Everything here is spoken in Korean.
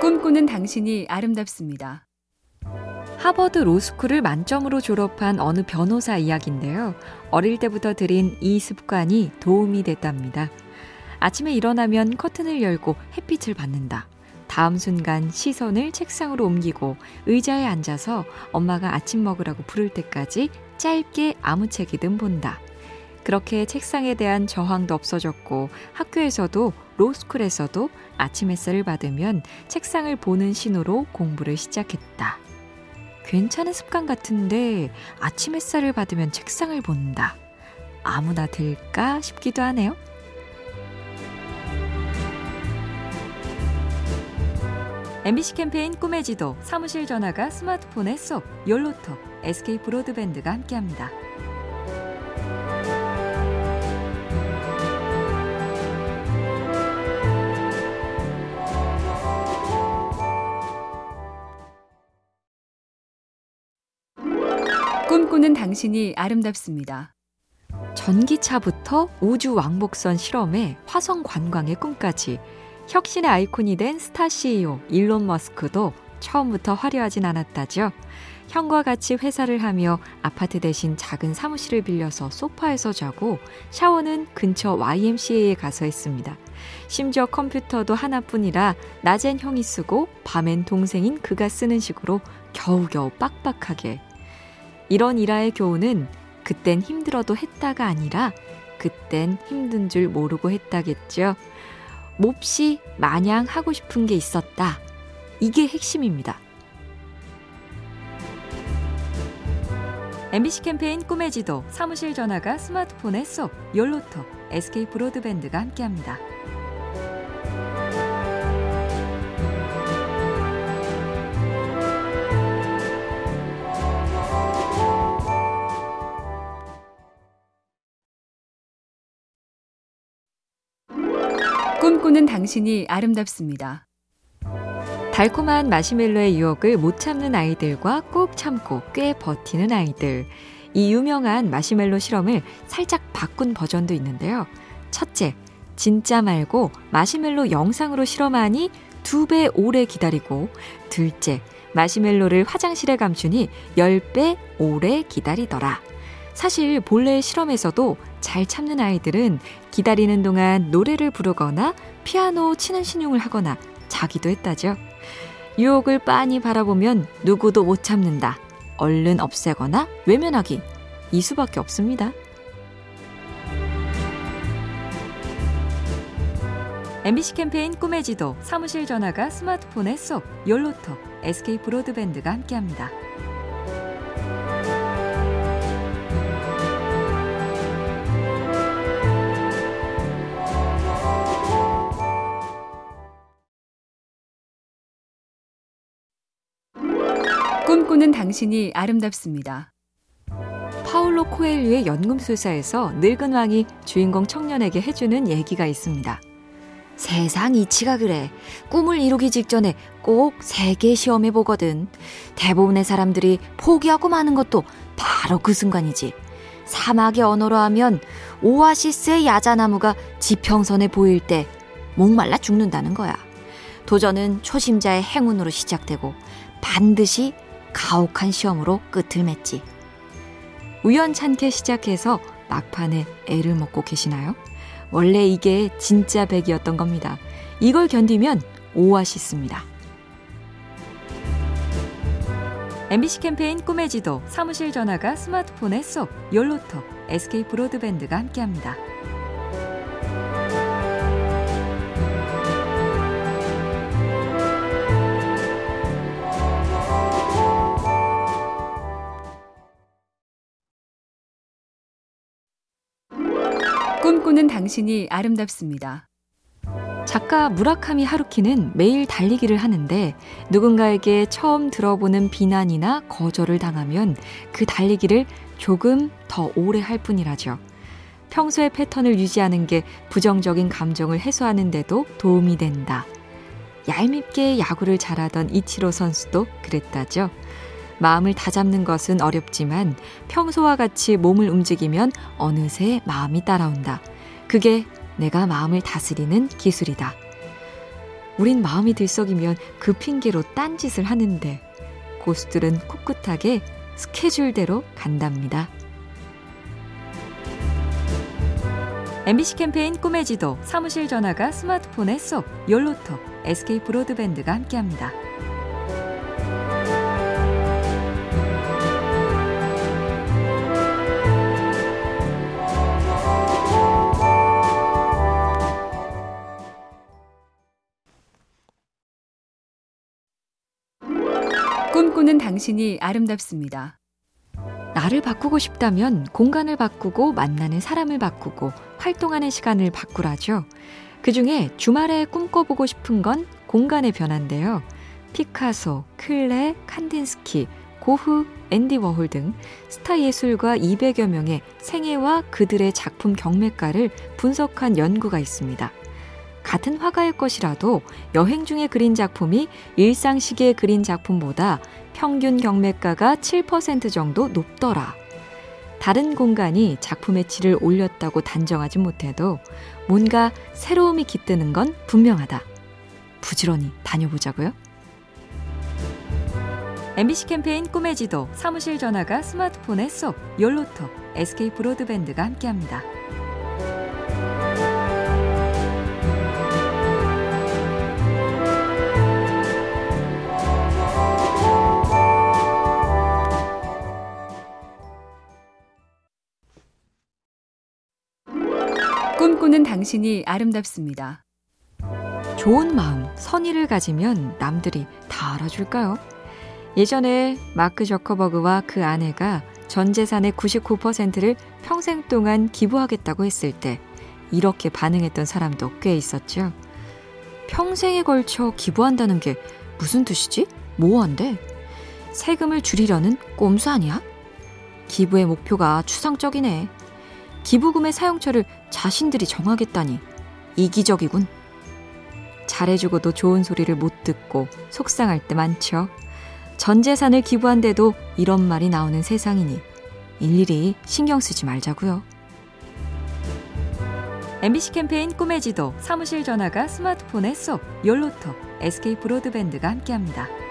꿈꾸는 당신이 아름답습니다. 하버드 로스쿨을 만점으로 졸업한 어느 변호사 이야기인데요. 어릴 때부터 들인 이 습관이 도움이 됐답니다. 아침에 일어나면 커튼을 열고 햇빛을 받는다. 다음 순간 시선을 책상으로 옮기고 의자에 앉아서 엄마가 아침 먹으라고 부를 때까지 짧게 아무 책이든 본다. 그렇게 책상에 대한 저항도 없어졌고 학교에서도 로스쿨에서도 아침 햇살을 받으면 책상을 보는 신호로 공부를 시작했다. 괜찮은 습관 같은데 아침 햇살을 받으면 책상을 본다. 아무나 될까 싶기도 하네요. MBC 캠페인 꿈의 지도 사무실 전화가 스마트폰에 쏙 열로톡 SK 브로드밴드가 함께합니다. 꿈꾸는 당신이 아름답습니다. 전기차부터 우주 왕복선 실험에 화성 관광의 꿈까지 혁신의 아이콘이 된 스타 CEO 일론 머스크도 처음부터 화려하진 않았다죠. 형과 같이 회사를 하며 아파트 대신 작은 사무실을 빌려서 소파에서 자고 샤워는 근처 YMCA에 가서 했습니다. 심지어 컴퓨터도 하나뿐이라 낮엔 형이 쓰고 밤엔 동생인 그가 쓰는 식으로 겨우겨우 빡빡하게 이런 일화의 교훈은 그땐 힘들어도 했다가 아니라 그땐 힘든 줄 모르고 했다겠죠. 몹시 마냥 하고 싶은 게 있었다. 이게 핵심입니다. MBC 캠페인 꿈의 지도 사무실 전화가 스마트폰에 쏙 열로톡 SK 브로드밴드가 함께합니다. 꿈꾸는 당신이 아름답습니다. 달콤한 마시멜로의 유혹을 못 참는 아이들과 꼭 참고 꽤 버티는 아이들. 이 유명한 마시멜로 실험을 살짝 바꾼 버전도 있는데요. 첫째, 진짜 말고 마시멜로 영상으로 실험하니 두 배 오래 기다리고, 둘째, 마시멜로를 화장실에 감추니 10배 오래 기다리더라. 사실 본래 실험에서도 잘 참는 아이들은 기다리는 동안 노래를 부르거나 피아노 치는 신용을 하거나 자기도 했다죠. 유혹을 빤히 바라보면 누구도 못 참는다. 얼른 없애거나 외면하기. 이 수밖에 없습니다. MBC 캠페인 꿈의 지도 사무실 전화가 스마트폰에 쏙 열로톡 SK 브로드밴드가 함께합니다. 꿈꾸는 당신이 아름답습니다. 파울로 코엘류의 연금술사에서 늙은 왕이 주인공 청년에게 해주는 얘기가 있습니다. 세상 이치가 그래. 꿈을 이루기 직전에 꼭세개 시험해 보거든. 대부분의 사람들이 포기하고 마는 것도 바로 그 순간이지. 사막의 언어로 하면 오아시스의 야자나무가 지평선에 보일 때 목말라 죽는다는 거야. 도전은 초심자의 행운으로 시작되고 반드시 가혹한 시험으로 끝을 맺지. 우연찮게 시작해서 막판에 애를 먹고 계시나요? 원래 이게 진짜 백이었던 겁니다. 이걸 견디면 오아시스입니다. MBC 캠페인 꿈의 지도 사무실 전화가 스마트폰에 쏙 열로톡 SK 브로드밴드가 함께합니다. 꿈꾸는 당신이 아름답습니다. 작가 무라카미 하루키는 매일 달리기를 하는데 누군가에게 처음 들어보는 비난이나 거절을 당하면 그 달리기를 조금 더 오래 할 뿐이라죠. 평소의 패턴을 유지하는 게 부정적인 감정을 해소하는데도 도움이 된다. 얄밉게 야구를 잘하던 이치로 선수도 그랬다죠. 마음을 다잡는 것은 어렵지만 평소와 같이 몸을 움직이면 어느새 마음이 따라온다. 그게 내가 마음을 다스리는 기술이다. 우린 마음이 들썩이면 그 핑계로 딴짓을 하는데 고수들은 꿋꿋하게 스케줄대로 간답니다. MBC 캠페인 꿈의 지도 사무실 전화가 스마트폰에 쏙 열로톡 SK 브로드밴드가 함께합니다. 당신이 아름답습니다. 나를 바꾸고 싶다면 공간을 바꾸고 만나는 사람을 바꾸고 활동하는 시간을 바꾸라죠. 그 중에 주말에 꿈꿔보고 싶은 건 공간의 변화인데요. 피카소, 클레, 칸딘스키, 고흐, 앤디 워홀 등 스타 예술가 200여 명의 생애와 그들의 작품 경매가를 분석한 연구가 있습니다. 같은 화가의 것이라도 여행 중에 그린 작품이 일상 시기에 그린 작품보다 평균 경매가가 7% 정도 높더라. 다른 공간이 작품의 질을 올렸다고 단정하지 못해도 뭔가 새로움이 깃드는 건 분명하다. 부지런히 다녀보자고요. MBC 캠페인 꿈의 지도 사무실 전화가 스마트폰에 쏙 열로톡 SK 브로드밴드가 함께합니다. 당신이 아름답습니다. 좋은 마음, 선의를 가지면 남들이 다 알아줄까요? 예전에 마크 저커버그와 그 아내가 전 재산의 99%를 평생 동안 기부하겠다고 했을 때 이렇게 반응했던 사람도 꽤 있었죠. 평생에 걸쳐 기부한다는 게 무슨 뜻이지? 뭐한데? 세금을 줄이려는 꼼수 아니야? 기부의 목표가 추상적이네. 기부금의 사용처를 자신들이 정하겠다니 이기적이군. 잘해주고도 좋은 소리를 못 듣고 속상할 때 많죠. 전 재산을 기부한데도 이런 말이 나오는 세상이니 일일이 신경 쓰지 말자고요. MBC 캠페인 꿈의 지도 사무실 전화가 스마트폰에 쏙 열로톡 SK 브로드밴드가 함께합니다.